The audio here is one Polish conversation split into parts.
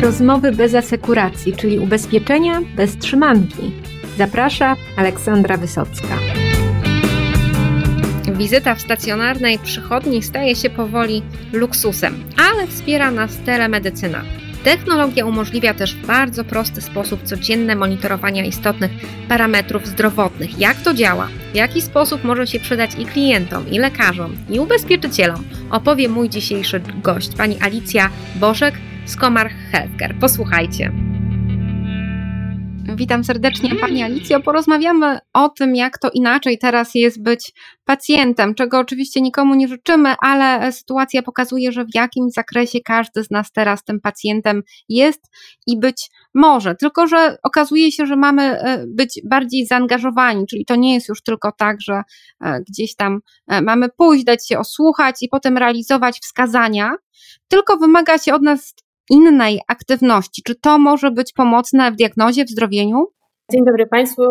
Rozmowy bez asekuracji, czyli ubezpieczenia bez trzymanki. Zaprasza Aleksandra Wysocka. Wizyta w stacjonarnej przychodni staje się powoli luksusem, ale wspiera nas telemedycyna. Technologia umożliwia też w bardzo prosty sposób codzienne monitorowanie istotnych parametrów zdrowotnych. Jak to działa? W jaki sposób może się przydać i klientom, i lekarzom, i ubezpieczycielom? Opowie mój dzisiejszy gość, pani Alicja Bożek z Komarch Healthcare. Posłuchajcie. Witam serdecznie Pani Alicjo. Porozmawiamy o tym, jak to inaczej teraz jest być pacjentem, czego oczywiście nikomu nie życzymy, ale sytuacja pokazuje, że w jakimś zakresie każdy z nas teraz tym pacjentem jest i być może. Tylko, że okazuje się, że mamy e, być bardziej zaangażowani, czyli to nie jest już tylko tak, że e, gdzieś tam e, mamy pójść, dać się osłuchać i potem realizować wskazania, tylko wymaga się od nas innej aktywności. Czy to może być pomocne w diagnozie, w zdrowieniu? Dzień dobry Państwu.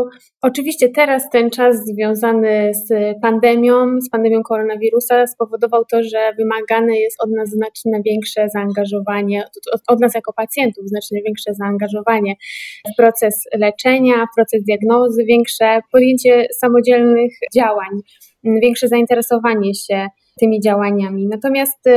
Oczywiście teraz ten czas związany z pandemią, z pandemią koronawirusa spowodował to, że wymagane jest od nas znacznie większe zaangażowanie, od nas jako pacjentów znacznie większe zaangażowanie w proces leczenia, w proces diagnozy, większe podjęcie samodzielnych działań, większe zainteresowanie się tymi działaniami. Natomiast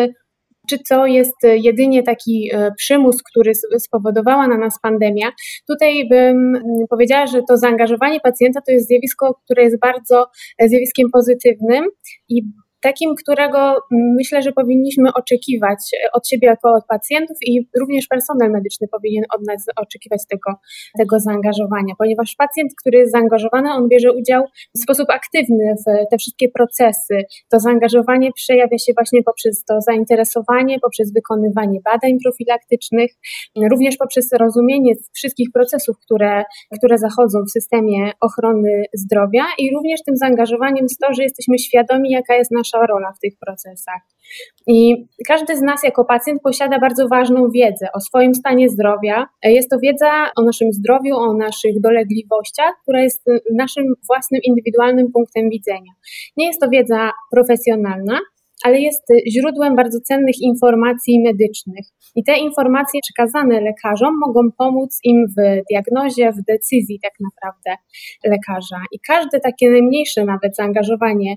czy to jest e, jedynie taki e, przymus, który spowodowała na nas pandemia. Tutaj bym mm, powiedziała, że to zaangażowanie pacjenta to jest zjawisko, które jest bardzo e, zjawiskiem pozytywnym i takim, którego myślę, że powinniśmy oczekiwać od siebie jako od pacjentów i również personel medyczny powinien od nas oczekiwać tego, tego zaangażowania, ponieważ pacjent, który jest zaangażowany, on bierze udział w sposób aktywny w te wszystkie procesy. To zaangażowanie przejawia się właśnie poprzez to zainteresowanie, poprzez wykonywanie badań profilaktycznych, również poprzez rozumienie wszystkich procesów, które, które zachodzą w systemie ochrony zdrowia i również tym zaangażowaniem jest to, że jesteśmy świadomi, jaka jest nasza nasza rola w tych procesach. I każdy z nas jako pacjent posiada bardzo ważną wiedzę o swoim stanie zdrowia. Jest to wiedza o naszym zdrowiu, o naszych dolegliwościach, która jest naszym własnym indywidualnym punktem widzenia. Nie jest to wiedza profesjonalna, ale jest źródłem bardzo cennych informacji medycznych. I te informacje przekazane lekarzom mogą pomóc im w diagnozie, w decyzji tak naprawdę lekarza. I każde takie najmniejsze nawet zaangażowanie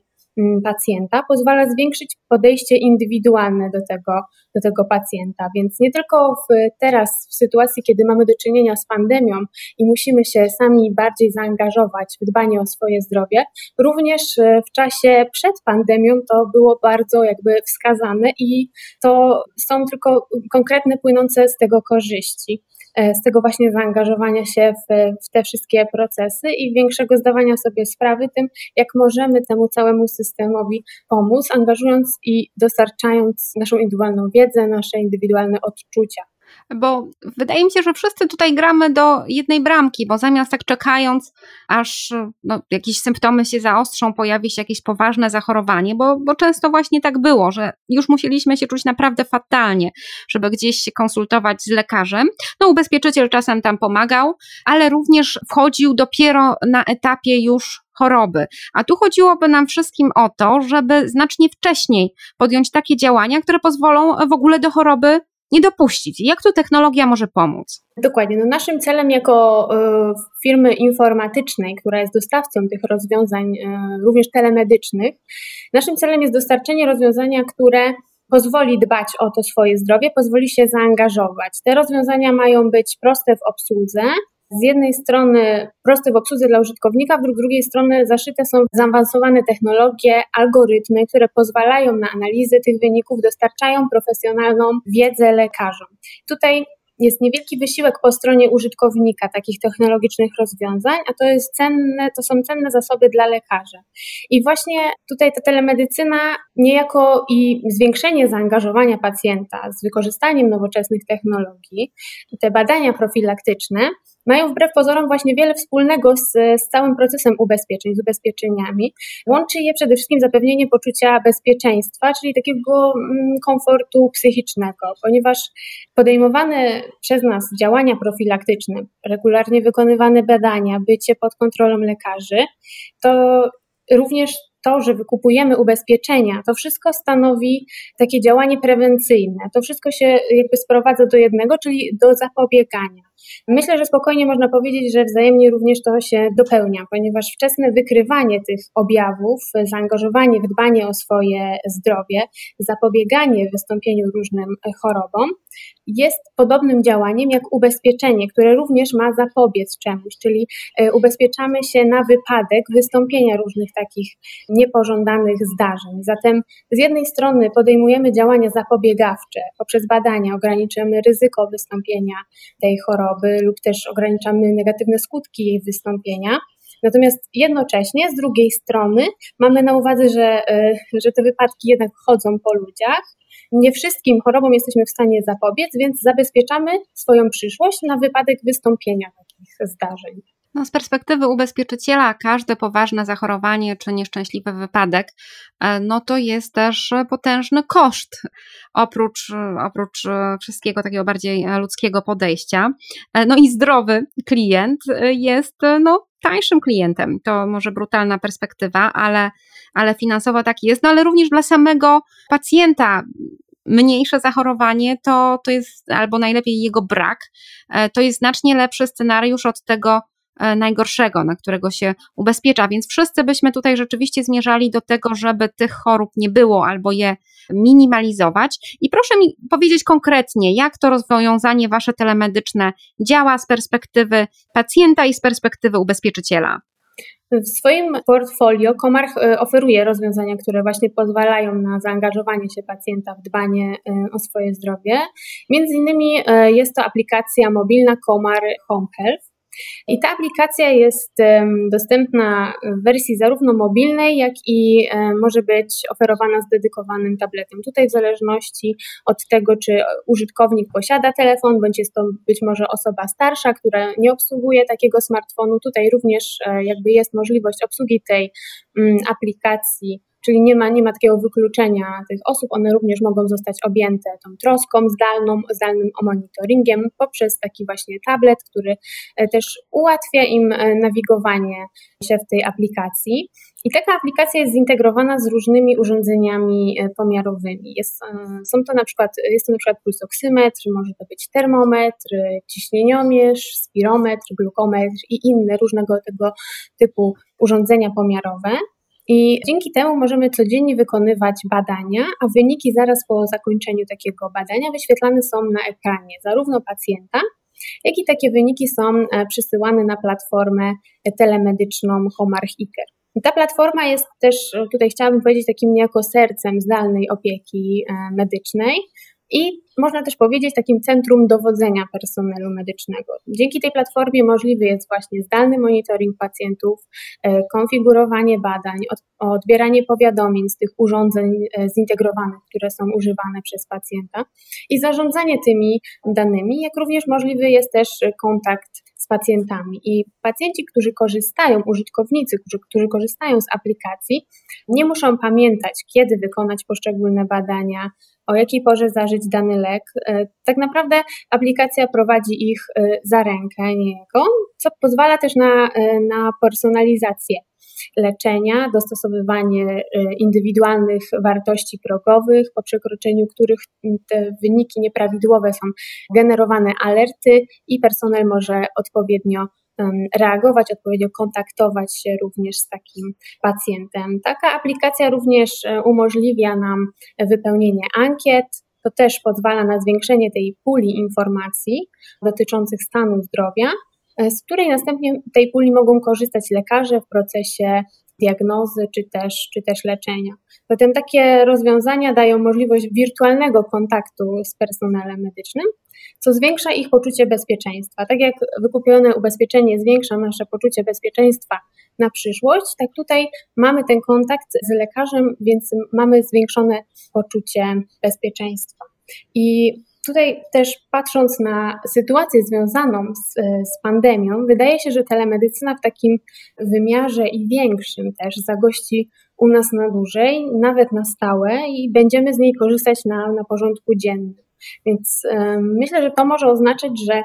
pacjenta, pozwala zwiększyć podejście indywidualne do tego, do tego pacjenta. Więc nie tylko w, teraz, w sytuacji, kiedy mamy do czynienia z pandemią i musimy się sami bardziej zaangażować w dbanie o swoje zdrowie, również e, w czasie przed pandemią to było bardzo jakby wskazane i to są tylko konkretne płynące z tego korzyści. E, z tego właśnie zaangażowania się w, w te wszystkie procesy i większego zdawania sobie sprawy tym, jak możemy temu całemu systemowi pomóc, angażując i dostarczając naszą indywidualną wiedzę, nasze indywidualne odczucia bo wydaje mi się, że wszyscy tutaj gramy do jednej bramki, bo zamiast tak czekając, aż no, jakieś symptomy się zaostrzą, pojawi się jakieś poważne zachorowanie, bo, bo często właśnie tak było, że już musieliśmy się czuć naprawdę fatalnie, żeby gdzieś się konsultować z lekarzem. No, ubezpieczyciel czasem tam pomagał, ale również wchodził dopiero na etapie już choroby. A tu chodziłoby nam wszystkim o to, żeby znacznie wcześniej podjąć takie działania, które pozwolą w ogóle do choroby nie dopuścić? Jak tu technologia może pomóc? Dokładnie. No naszym celem jako y, firmy informatycznej, która jest dostawcą tych rozwiązań y, również telemedycznych, naszym celem jest dostarczenie rozwiązania, które pozwoli dbać o to swoje zdrowie, pozwoli się zaangażować. Te rozwiązania mają być proste w obsłudze, z jednej strony proste w obsłudze dla użytkownika, z drugiej strony zaszyte są zaawansowane technologie, algorytmy, które pozwalają na analizę tych wyników, dostarczają profesjonalną wiedzę lekarzom. Tutaj jest niewielki wysiłek po stronie użytkownika takich technologicznych rozwiązań, a to jest cenne, to są cenne zasoby dla lekarzy. I właśnie tutaj ta telemedycyna niejako i zwiększenie zaangażowania pacjenta z wykorzystaniem nowoczesnych technologii, te badania profilaktyczne mają wbrew pozorom właśnie wiele wspólnego z, z całym procesem ubezpieczeń, z ubezpieczeniami. Łączy je przede wszystkim zapewnienie poczucia bezpieczeństwa, czyli takiego mm, komfortu psychicznego, ponieważ podejmowane przez nas działania profilaktyczne, regularnie wykonywane badania, bycie pod kontrolą lekarzy, to również to, że wykupujemy ubezpieczenia, to wszystko stanowi takie działanie prewencyjne. To wszystko się jakby sprowadza do jednego, czyli do zapobiegania. Myślę, że spokojnie można powiedzieć, że wzajemnie również to się dopełnia, ponieważ wczesne wykrywanie tych objawów, zaangażowanie w dbanie o swoje zdrowie, zapobieganie wystąpieniu różnym chorobom jest podobnym działaniem jak ubezpieczenie, które również ma zapobiec czemuś, czyli e, ubezpieczamy się na wypadek wystąpienia różnych takich niepożądanych zdarzeń. Zatem z jednej strony podejmujemy działania zapobiegawcze, poprzez badania ograniczamy ryzyko wystąpienia tej choroby lub też ograniczamy negatywne skutki jej wystąpienia. Natomiast jednocześnie z drugiej strony mamy na uwadze, że, e, że te wypadki jednak chodzą po ludziach. Nie wszystkim chorobom jesteśmy w stanie zapobiec, więc zabezpieczamy swoją przyszłość na wypadek wystąpienia takich zdarzeń. No, z perspektywy ubezpieczyciela, każde poważne zachorowanie czy nieszczęśliwy wypadek, e, no to jest też potężny koszt, oprócz, oprócz wszystkiego takiego bardziej ludzkiego podejścia. E, no i zdrowy klient jest no, tańszym klientem. To może brutalna perspektywa, ale, ale finansowo tak jest, no ale również dla samego pacjenta mniejsze zachorowanie to, to jest, albo najlepiej jego brak, e, to jest znacznie lepszy scenariusz od tego E, najgorszego, na którego się ubezpiecza. Więc wszyscy byśmy tutaj rzeczywiście zmierzali do tego, żeby tych chorób nie było albo je minimalizować. I proszę mi powiedzieć konkretnie, jak to rozwiązanie wasze telemedyczne działa z perspektywy pacjenta i z perspektywy ubezpieczyciela. W swoim portfolio Komarch e, oferuje rozwiązania, które właśnie pozwalają na zaangażowanie się pacjenta w dbanie e, o swoje zdrowie. Między innymi jest to aplikacja mobilna Komar Home Health. I ta aplikacja jest dostępna w wersji zarówno mobilnej, jak i może być oferowana z dedykowanym tabletem. Tutaj w zależności od tego, czy użytkownik posiada telefon, bądź jest to być może osoba starsza, która nie obsługuje takiego smartfonu, tutaj również e, jakby jest możliwość obsługi tej mm, aplikacji czyli nie ma, nie ma takiego wykluczenia tych osób, one również mogą zostać objęte tą troską zdalną, zdalnym monitoringiem poprzez taki właśnie tablet, który e, też ułatwia im e, nawigowanie się w tej aplikacji. I taka aplikacja jest zintegrowana z różnymi urządzeniami e, pomiarowymi. Jest, są to na przykład, jest to na przykład pulsoksymetr, może to być termometr, ciśnieniomierz, spirometr, glukometr i inne różnego tego typu urządzenia pomiarowe. I dzięki temu możemy codziennie wykonywać badania, a wyniki zaraz po zakończeniu takiego badania wyświetlane są na ekranie zarówno pacjenta, jak i takie wyniki są e, przysyłane na platformę telemedyczną Homarch Iker. Ta platforma jest też, e, tutaj chciałabym powiedzieć, takim niejako sercem zdalnej opieki e, medycznej, i można też powiedzieć takim centrum dowodzenia personelu medycznego. Dzięki tej platformie możliwy jest właśnie zdalny monitoring pacjentów, e, konfigurowanie badań, odbieranie powiadomień z tych urządzeń e, zintegrowanych, które są używane przez pacjenta i zarządzanie tymi danymi, jak również możliwy jest też kontakt z pacjentami. I pacjenci, którzy korzystają, użytkownicy, którzy, którzy korzystają z aplikacji, nie muszą pamiętać, kiedy wykonać poszczególne badania, o jakiej porze zażyć dany lek. E, tak naprawdę aplikacja prowadzi ich e, za rękę niejako, co pozwala też na, e, na personalizację leczenia, dostosowywanie indywidualnych wartości progowych, po przekroczeniu których te wyniki nieprawidłowe są generowane alerty i personel może odpowiednio reagować, odpowiednio kontaktować się również z takim pacjentem. Taka aplikacja również e, umożliwia nam wypełnienie ankiet, to też pozwala na zwiększenie tej puli informacji dotyczących stanu zdrowia, e, z której następnie tej puli mogą korzystać lekarze w procesie diagnozy czy też, czy też leczenia. Zatem takie rozwiązania dają możliwość wirtualnego kontaktu z personelem medycznym, co zwiększa ich poczucie bezpieczeństwa. Tak jak wykupione ubezpieczenie zwiększa nasze poczucie bezpieczeństwa na przyszłość, tak tutaj mamy ten kontakt z lekarzem, więc mamy zwiększone poczucie bezpieczeństwa. I tutaj też patrząc na sytuację związaną z, z, pandemią, wydaje się, że telemedycyna w takim wymiarze i większym też zagości u nas na dłużej, nawet na stałe i będziemy z niej korzystać na, na porządku dziennym. Więc myślę, że to może oznaczać, że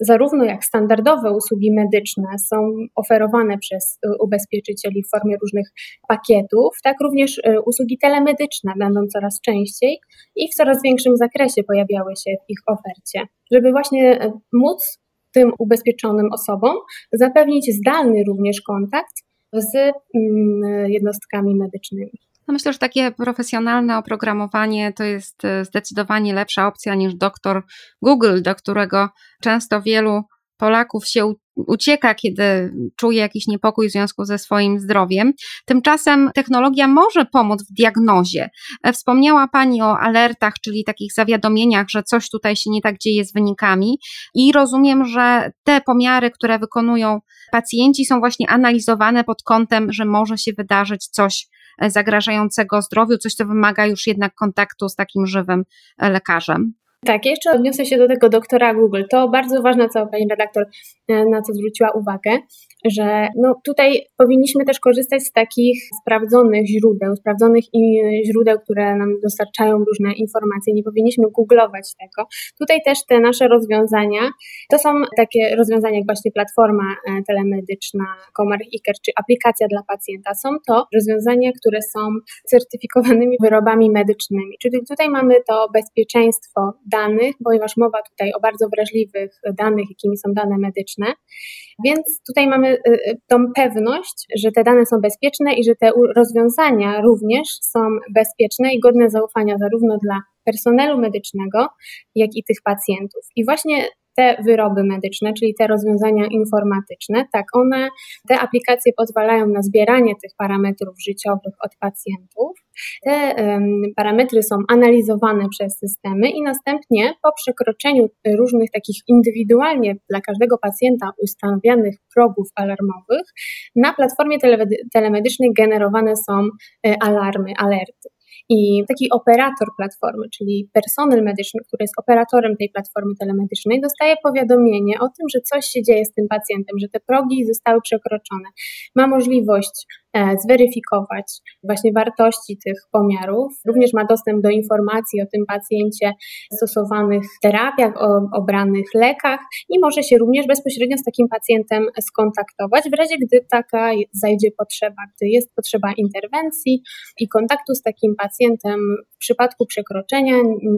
zarówno jak standardowe usługi medyczne są oferowane przez ubezpieczycieli w formie różnych pakietów, tak również usługi telemedyczne będą coraz częściej i w coraz większym zakresie pojawiały się w ich ofercie, żeby właśnie móc tym ubezpieczonym osobom zapewnić zdalny również kontakt z mm, jednostkami medycznymi. No myślę, że takie profesjonalne oprogramowanie to jest e, zdecydowanie lepsza opcja niż doktor Google, do którego często wielu Polaków się ucieka, kiedy czuje jakiś niepokój w związku ze swoim zdrowiem. Tymczasem technologia może pomóc w diagnozie. E, wspomniała Pani o alertach, czyli takich zawiadomieniach, że coś tutaj się nie tak dzieje z wynikami, i rozumiem, że te pomiary, które wykonują pacjenci, są właśnie analizowane pod kątem, że może się wydarzyć coś zagrażającego zdrowiu, coś, co wymaga już jednak kontaktu z takim żywym lekarzem. Tak, jeszcze odniosę się do tego doktora Google. To bardzo ważne, co pani redaktor e, na co zwróciła uwagę, że no tutaj powinniśmy też korzystać z takich sprawdzonych źródeł, sprawdzonych źródeł, które nam dostarczają różne informacje. Nie powinniśmy googlować tego. Tutaj też te nasze rozwiązania, to są takie rozwiązania jak właśnie platforma e, telemedyczna Comarch Iker, czy aplikacja dla pacjenta. Są to rozwiązania, które są certyfikowanymi wyrobami medycznymi. Czyli tutaj mamy to bezpieczeństwo danych, ponieważ mowa tutaj o bardzo wrażliwych danych, jakimi są dane medyczne. Więc tutaj mamy y, y, tą pewność, że te dane są bezpieczne i że te rozwiązania również są bezpieczne i godne zaufania zarówno dla personelu medycznego, jak i tych pacjentów. I właśnie te wyroby medyczne, czyli te rozwiązania informatyczne, tak, one, te aplikacje pozwalają na zbieranie tych parametrów życiowych od pacjentów. Te um, parametry są analizowane przez systemy i następnie po przekroczeniu różnych takich indywidualnie dla każdego pacjenta ustawionych progów alarmowych, na platformie telemedycznej generowane są e, alarmy, alerty. I taki operator platformy, czyli personel medyczny, który jest operatorem tej platformy telemedycznej, dostaje powiadomienie o tym, że coś się dzieje z tym pacjentem, że te progi zostały przekroczone. Ma możliwość zweryfikować właśnie wartości tych pomiarów. Również ma dostęp do informacji o tym pacjencie, stosowanych terapiach, o obranych lekach i może się również bezpośrednio z takim pacjentem skontaktować w razie, gdy taka zajdzie potrzeba, gdy jest potrzeba interwencji i kontaktu z takim pacjentem w przypadku przekroczenia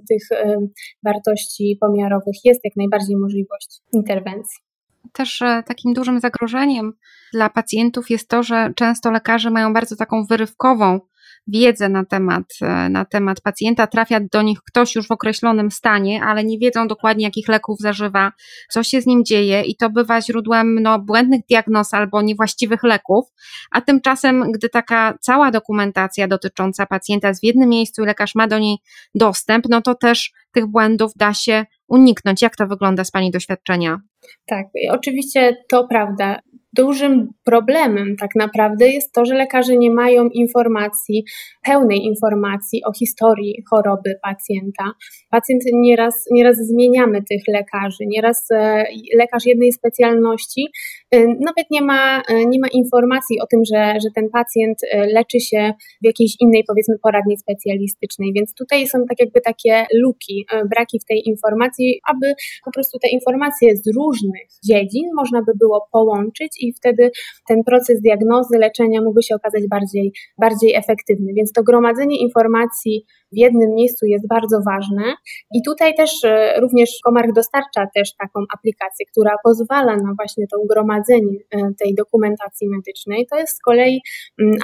tych e, wartości pomiarowych jest jak najbardziej możliwość interwencji też takim dużym zagrożeniem dla pacjentów jest to, że często lekarze mają bardzo taką wyrywkową wiedzę na temat, e, na temat pacjenta, trafia do nich ktoś już w określonym stanie, ale nie wiedzą dokładnie, jakich leków zażywa, co się z nim dzieje, i to bywa źródłem no, błędnych diagnoz albo niewłaściwych leków. A tymczasem, gdy taka cała dokumentacja dotycząca pacjenta jest w jednym miejscu i lekarz ma do niej dostęp, no to też tych błędów da się uniknąć. Jak to wygląda z Pani doświadczenia? Tak, oczywiście to prawda. Dużym problemem tak naprawdę jest to, że lekarze nie mają informacji, pełnej informacji o historii choroby pacjenta. Pacjent nieraz, nieraz zmieniamy tych lekarzy, nieraz e, lekarz jednej specjalności e, nawet nie ma, e, nie ma informacji o tym, że, że ten pacjent leczy się w jakiejś innej, powiedzmy, poradni specjalistycznej. Więc tutaj są tak jakby takie luki, braki w tej informacji, aby po prostu te informacje z różnych dziedzin można by było połączyć i wtedy ten proces diagnozy, leczenia mógłby się okazać bardziej, bardziej efektywny. Więc to gromadzenie informacji w jednym miejscu jest bardzo ważne i tutaj też e, również Komarch dostarcza też taką aplikację, która pozwala na właśnie to gromadzenie e, tej dokumentacji medycznej. To jest z kolei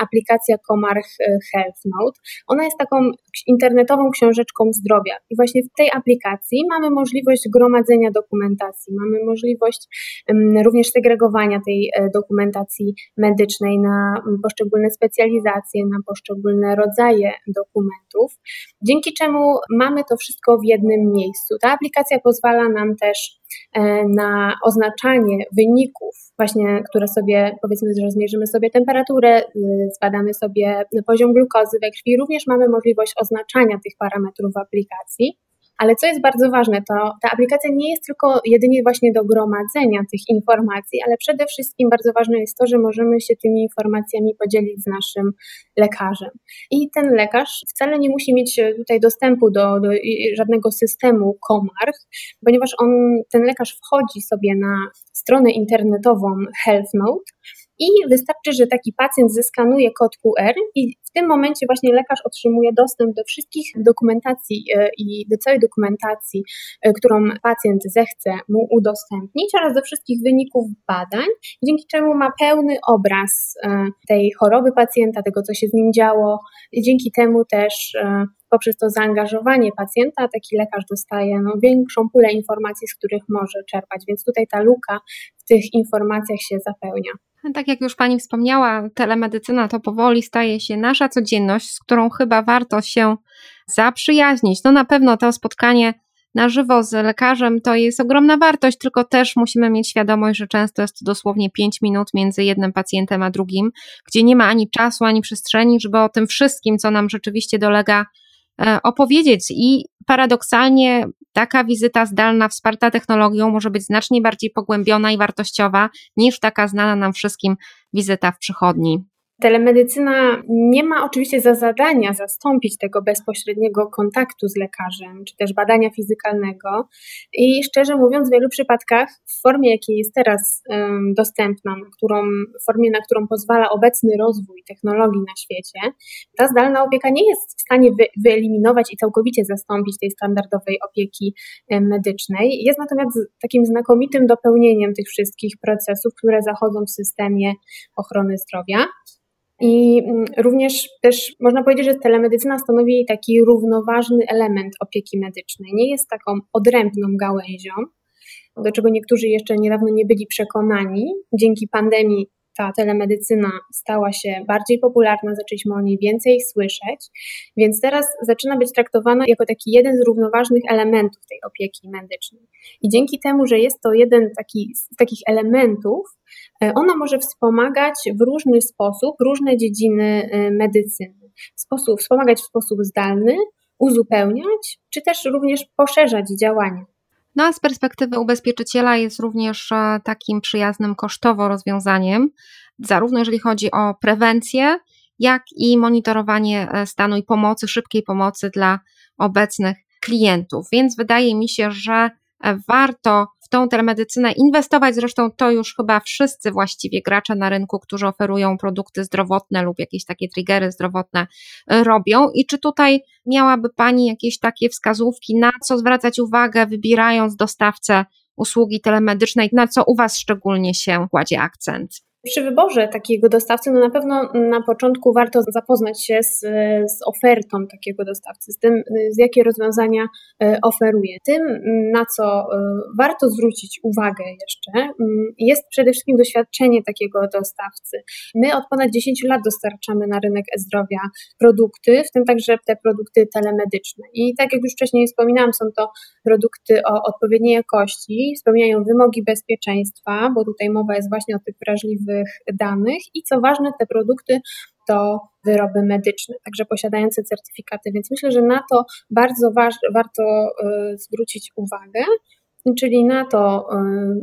aplikacja Komarch e, Health Note. Ona jest taką internetową książeczką zdrowia i właśnie w tej aplikacji mamy możliwość gromadzenia dokumentacji, mamy możliwość również segregowania tej dokumentacji medycznej na poszczególne specjalizacje, na poszczególne rodzaje dokumentów dzięki czemu mamy to wszystko w jednym miejscu. Ta aplikacja pozwala nam też e, na oznaczanie wyników, właśnie, które sobie, powiedzmy, że zmierzymy sobie temperaturę, zbadamy sobie poziom glukozy we krwi, również mamy możliwość oznaczania tych parametrów w aplikacji. Ale co jest bardzo ważne, to ta aplikacja nie jest tylko jedynie właśnie do gromadzenia tych informacji, ale przede wszystkim bardzo ważne jest to, że możemy się tymi informacjami podzielić z naszym lekarzem. I ten lekarz wcale nie musi mieć tutaj dostępu do, do żadnego systemu Komarch, ponieważ on, ten lekarz wchodzi sobie na stronę internetową HealthNote i wystarczy, że taki pacjent zeskanuje kod QR i w tym momencie właśnie lekarz otrzymuje dostęp do wszystkich dokumentacji e, i do całej dokumentacji, e, którą pacjent zechce mu udostępnić oraz do wszystkich wyników badań, dzięki czemu ma pełny obraz e, tej choroby pacjenta, tego co się z nim działo. Dzięki temu też poprzez to zaangażowanie pacjenta taki lekarz dostaje no, większą pulę informacji, z których może czerpać, więc tutaj ta luka w tych informacjach się zapełnia. Tak jak już Pani wspomniała, telemedycyna to powoli staje się nasza codzienność, z którą chyba warto się zaprzyjaźnić. No na pewno to spotkanie na żywo z lekarzem to jest ogromna wartość, tylko też musimy mieć świadomość, że często jest to dosłownie 5 minut między jednym pacjentem a drugim, gdzie nie ma ani czasu, ani przestrzeni, żeby o tym wszystkim, co nam rzeczywiście dolega, opowiedzieć. I paradoksalnie taka wizyta zdalna wsparta technologią może być znacznie bardziej pogłębiona i wartościowa niż taka znana nam wszystkim wizyta w przychodni. Telemedycyna nie ma oczywiście za zadania zastąpić tego bezpośredniego kontaktu z lekarzem, czy też badania fizykalnego. I szczerze mówiąc, w wielu przypadkach, w formie, jakiej jest teraz um, dostępna, na którą, formie, na którą pozwala obecny rozwój technologii na świecie, ta zdalna opieka nie jest w stanie wy, wyeliminować i całkowicie zastąpić tej standardowej opieki medycznej. Jest natomiast takim znakomitym dopełnieniem tych wszystkich procesów, które zachodzą w systemie ochrony zdrowia. I mm, również też można powiedzieć, że telemedycyna stanowi taki równoważny element opieki medycznej. Nie jest taką odrębną gałęzią, do czego niektórzy jeszcze niedawno nie byli przekonani. Dzięki pandemii ta telemedycyna stała się bardziej popularna, zaczęliśmy o niej więcej słyszeć, więc teraz zaczyna być traktowana jako taki jeden z równoważnych elementów tej opieki medycznej. I dzięki temu, że jest to jeden taki, z takich elementów, e, ona może wspomagać w różny sposób różne dziedziny e, medycyny. Sposób, wspomagać w sposób zdalny, uzupełniać, czy też również poszerzać działania. No a z perspektywy ubezpieczyciela jest również e, takim przyjaznym kosztowo rozwiązaniem, zarówno jeżeli chodzi o prewencję, jak i monitorowanie e, stanu i pomocy, szybkiej pomocy dla obecnych klientów. Więc wydaje mi się, że warto tą telemedycynę inwestować. Zresztą to już chyba wszyscy właściwie gracze na rynku, którzy oferują produkty zdrowotne lub jakieś takie triggery zdrowotne e, robią. I czy tutaj miałaby Pani jakieś takie wskazówki, na co zwracać uwagę, wybierając dostawcę usługi telemedycznej, na co u Was szczególnie się kładzie akcent? Przy wyborze takiego dostawcy, no na pewno na początku warto zapoznać się z, z ofertą takiego dostawcy, z tym, z jakie rozwiązania e, oferuje. Tym, na co e, warto zwrócić uwagę jeszcze, jest przede wszystkim doświadczenie takiego dostawcy. My od ponad 10 lat dostarczamy na rynek e-zdrowia produkty, w tym także te produkty telemedyczne. I tak jak już wcześniej wspominałam, są to produkty o odpowiedniej jakości, spełniają wymogi bezpieczeństwa, bo tutaj mowa jest właśnie o tych wrażliwych danych i co ważne, te produkty to wyroby medyczne, także posiadające certyfikaty, więc myślę, że na to bardzo warto y, zwrócić uwagę, czyli na to, y,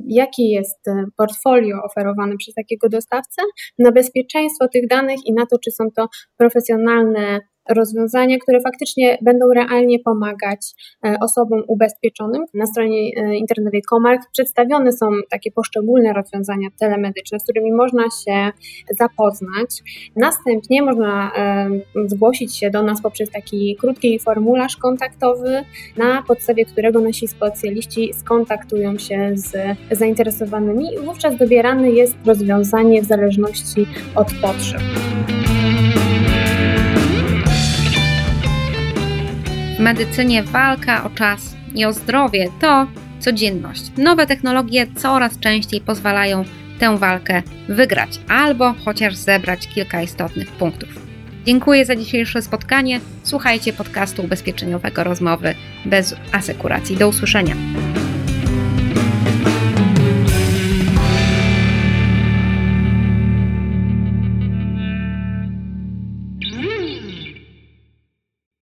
jaki jest portfolio oferowane przez takiego dostawcę, na bezpieczeństwo tych danych i na to, czy są to profesjonalne rozwiązania, które faktycznie będą realnie pomagać e, osobom ubezpieczonym. Na stronie e, internetowej Comark przedstawione są takie poszczególne rozwiązania telemedyczne, z którymi można się zapoznać. Następnie można e, zgłosić się do nas poprzez taki krótki formularz kontaktowy, na podstawie którego nasi specjaliści skontaktują się z zainteresowanymi i wówczas dobierane jest rozwiązanie w zależności od potrzeb. W medycynie walka o czas i o zdrowie to codzienność. Nowe technologie coraz częściej pozwalają tę walkę wygrać albo chociaż zebrać kilka istotnych punktów. Dziękuję za dzisiejsze spotkanie. Słuchajcie podcastu ubezpieczeniowego Rozmowy bez asekuracji. Do usłyszenia.